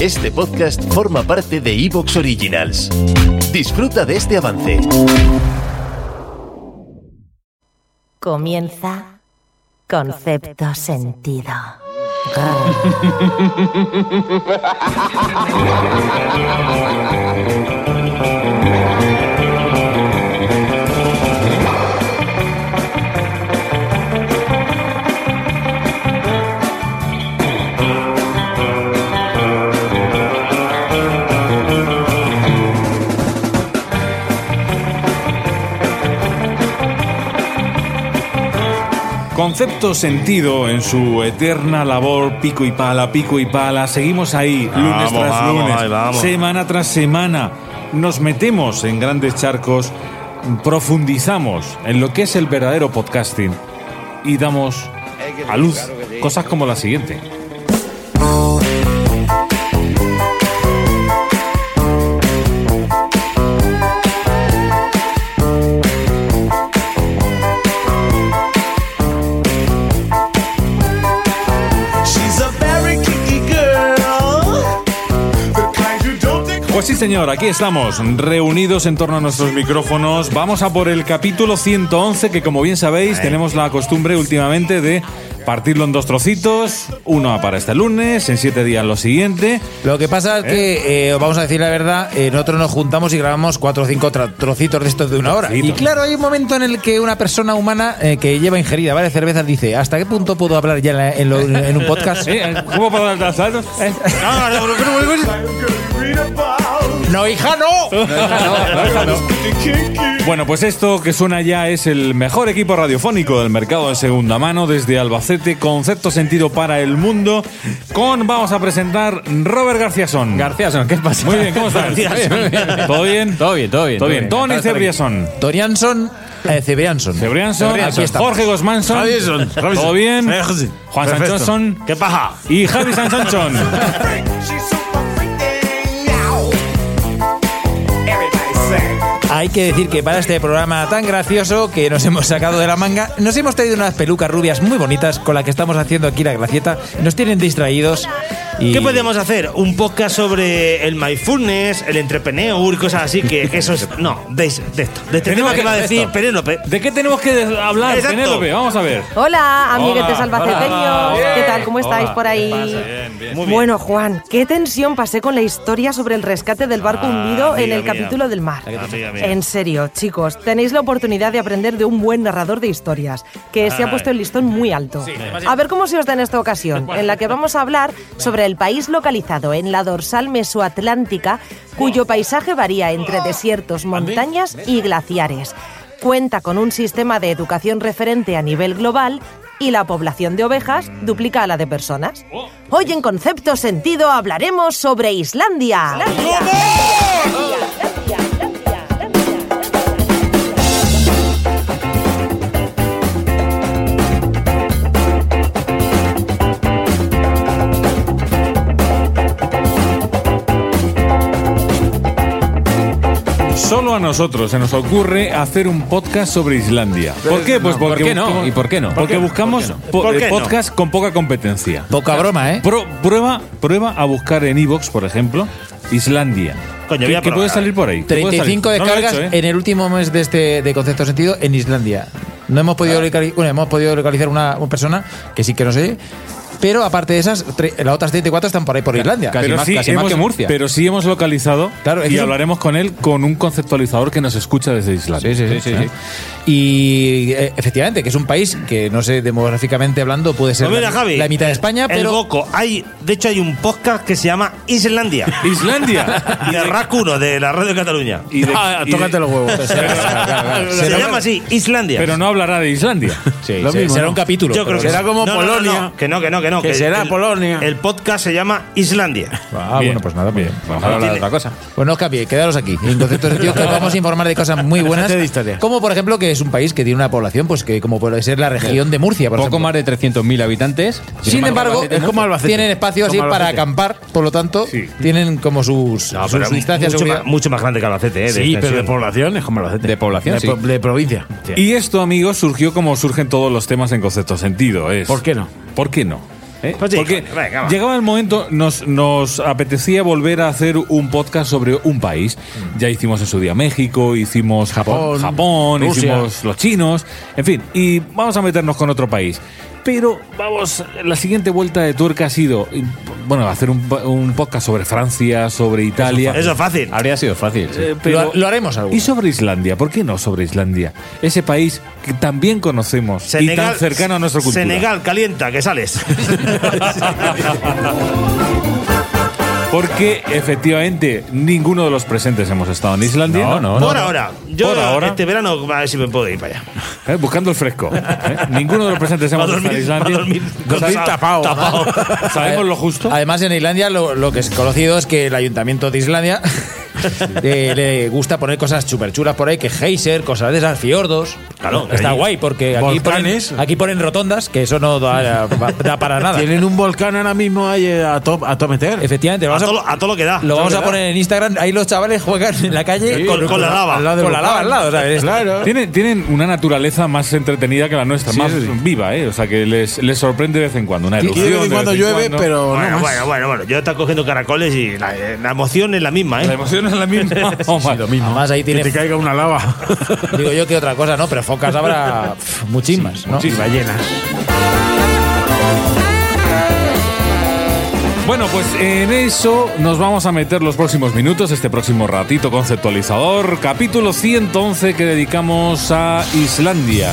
Este podcast forma parte de Evox Originals. Disfruta de este avance. Comienza Concepto Sentido. Concepto sentido en su eterna labor pico y pala, pico y pala. Seguimos ahí, lunes Vamos, tras vamos, lunes, vamos. semana tras semana. Nos metemos en grandes charcos, profundizamos en lo que es el verdadero podcasting y damos a luz cosas como la siguiente. Pues sí, señor, aquí estamos, reunidos en torno a nuestros micrófonos. Vamos a por el capítulo 111, que como bien sabéis, tenemos la costumbre últimamente de partirlo en dos trocitos, uno para este lunes, en siete días lo siguiente. Lo que pasa es que, eh, vamos a decir la verdad, eh, nosotros nos juntamos y grabamos cuatro o cinco trocitos de estos de una hora. Y claro, hay un momento en el que una persona humana eh, que lleva ingerida varias cervezas dice, ¿hasta qué punto puedo hablar ya en, la- en lo- en un podcast? ¿Eh? ¿Cómo puedo alcanzar? about. ¡No, hija, no! Bueno, pues esto que suena ya es el mejor equipo radiofónico del mercado de segunda mano desde Albacete, concepto sentido para el mundo, con, vamos a presentar, Robert García-Son. García, ¿qué pasa? Muy bien, ¿cómo estás? ¿Todo bien? Todo bien, todo bien. Todo bien. Tony Cebriason. Torianson, eh, Cebrianson. Cebrianson. Jorge Gosmanson. Javierson. ¿Todo bien? Juan. Sanchonson. ¿Qué paja? Y Javi Sanchonson. Hay que decir que para este programa tan gracioso que nos hemos sacado de la manga, nos hemos traído unas pelucas rubias muy bonitas con las que estamos haciendo aquí la gracieta. Nos tienen distraídos. Y ¿Qué podemos hacer? Un podcast sobre el mindfulness, el entrepreneur y cosas así, que eso es... No, de, de esto. De este Tenemos tema que que- va a de decir esto. Penélope. ¿De qué tenemos que hablar, Exacto. Penélope? Vamos a ver. Hola, amiguetes hola. ¿Qué tal? ¿Cómo estáis Hola. por ahí? Bien, bien. Muy bien. Bueno, Juan, qué tensión pasé con la historia sobre el rescate del barco Ah, hundido en el mía. capítulo del mar. Mía. En serio, chicos, tenéis la oportunidad de aprender de un buen narrador de historias, que se ha puesto el listón muy alto. A ver cómo se os da en esta ocasión, en la que vamos a hablar sobre el país localizado en la dorsal mesoatlántica, cuyo paisaje varía entre desiertos, montañas y glaciares. Cuenta con un sistema de educación referente a nivel global y la población de ovejas duplica a la de personas. Hoy en Concepto Sentido hablaremos sobre Islandia. Solo a nosotros se nos ocurre hacer un podcast sobre Islandia. ¿Por qué? Pues no, ¿por porque qué no? ¿Y por qué no? Porque buscamos po- ¿Por qué no? podcast con poca competencia. Poca broma, ¿eh? Pro- prueba, prueba a buscar en Evox, por ejemplo, Islandia. Coño, ¿Qué, qué puede salir por ahí? ¿Qué puede 35 salir? No lo he descargas hecho, ¿eh? en el último mes de este de concepto sentido en Islandia. No hemos podido localizar, bueno, hemos podido localizar una, una persona que sí que no sé, pero aparte de esas, tre- las otras 34 están por ahí por Islandia. Pero sí hemos- Pero sí hemos localizado Claro, es que y hablaremos con él con un conceptualizador que nos escucha desde Islandia. Sí, sí, sí, sí, ¿Eh? sí. Y eh, efectivamente, que es un país que, no sé, demográficamente hablando, puede ser Pues mira, la, Javi, la mitad de España, El pero. Boco. Hay, de hecho, hay un podcast que se llama Islandia. Islandia. de RAC 1, de la Radio de Cataluña. Y de- Ah, y de- tócate los huevos. Se llama así, Islandia. pero no hablará de Islandia. Sí, Lo sí, mismo, será ¿no? un capítulo. Yo creo pero- que Será como no, no, no, Polonia. no, que no, que no, que no. Que será el- Polonia. El podcast se llama Islandia. Ah, Bien. bueno, pues nada, Bien, bien. vamos a hablar de otra cosa. Pues no os cambie, quedaros aquí. En concepto sentido que os vamos a informar de cosas muy buenas. De historia. Como por ejemplo que es un país que tiene una población, pues que como puede ser la región de Murcia, por Poco ejemplo. más de 300.000 habitantes. Sin embargo, es como Albacete. tienen espacio así para acampar, por lo tanto, Sí. tienen como sus, No, sus distancias de mucho, seguridad. más, mucho más grande que Albacete, ¿eh? de Sí, pero de población es como Albacete. De población, de, sí. de provincia. Y esto, amigos, surgió como surgen todos los temas en concepto sentido. Es, ¿Por qué no? ¿Por qué no? ¿Eh? Pues sí, Porque venga, llegaba el momento, nos, nos apetecía volver a hacer un podcast sobre un país. Ya hicimos en su día México, hicimos Japón, Japón hicimos los chinos, en fin, y vamos a meternos con otro país. Pero vamos, la siguiente vuelta de tuerca ha sido, bueno, hacer un, un podcast sobre Francia, sobre Italia. Eso es fácil. Habría sido fácil. sí. Eh, pero- Lo- lo haremos algún ¿Y sobre Islandia? ¿Por qué no sobre Islandia? Ese país que también conocemos y tan cercano a nuestra cultura. Senegal, calienta, que sales. Porque efectivamente ninguno de los presentes hemos estado en Islandia. No, no, Por ahora. Yo Por ahora. este verano a ver si me puedo ir para allá. Eh, buscando el fresco. ¿eh? Ninguno de los presentes hemos estado en Islandia. dormir Dormir tapado. tapado. ¿Sabemos lo justo? Además, en Islandia lo, lo que es conocido es que el ayuntamiento de Islandia eh, le gusta poner cosas súper chulas por ahí, que geyser, cosas de esas, fiordos. Claro, Está ahí- guay porque aquí ponen, aquí ponen rotondas, que eso no da, da para nada. Tienen un volcán ahora mismo ahí eh, a top, a top meter. Efectivamente, lo A vamos todo, a, todo lo que da. lo vamos a poner en Instagram. Ahí los chavales juegan en la calle Sí, con- con la lava. al lado Con la lava volcán. al lado, ¿sabes? Claro. Tienen, tienen una naturaleza más entretenida que la nuestra, Sí, más sí. viva, ¿eh? O sea, que les, les sorprende de vez en cuando. Una erupción. vez en cuando llueve, cuando. pero no Bueno, más. bueno, bueno, bueno. Yo estaba cogiendo caracoles y la, eh, la emoción es la misma, La ¿eh? emoción es la misma. Toma. Además, ahí Que tiene. te caiga una lava. Digo yo que otra cosa, ¿no? Pero focas habrá muchísimas, ¿no? Y ballenas. Bueno, pues en eso nos vamos a meter los próximos minutos, este próximo ratito conceptualizador, capítulo 111 que dedicamos a Islandia.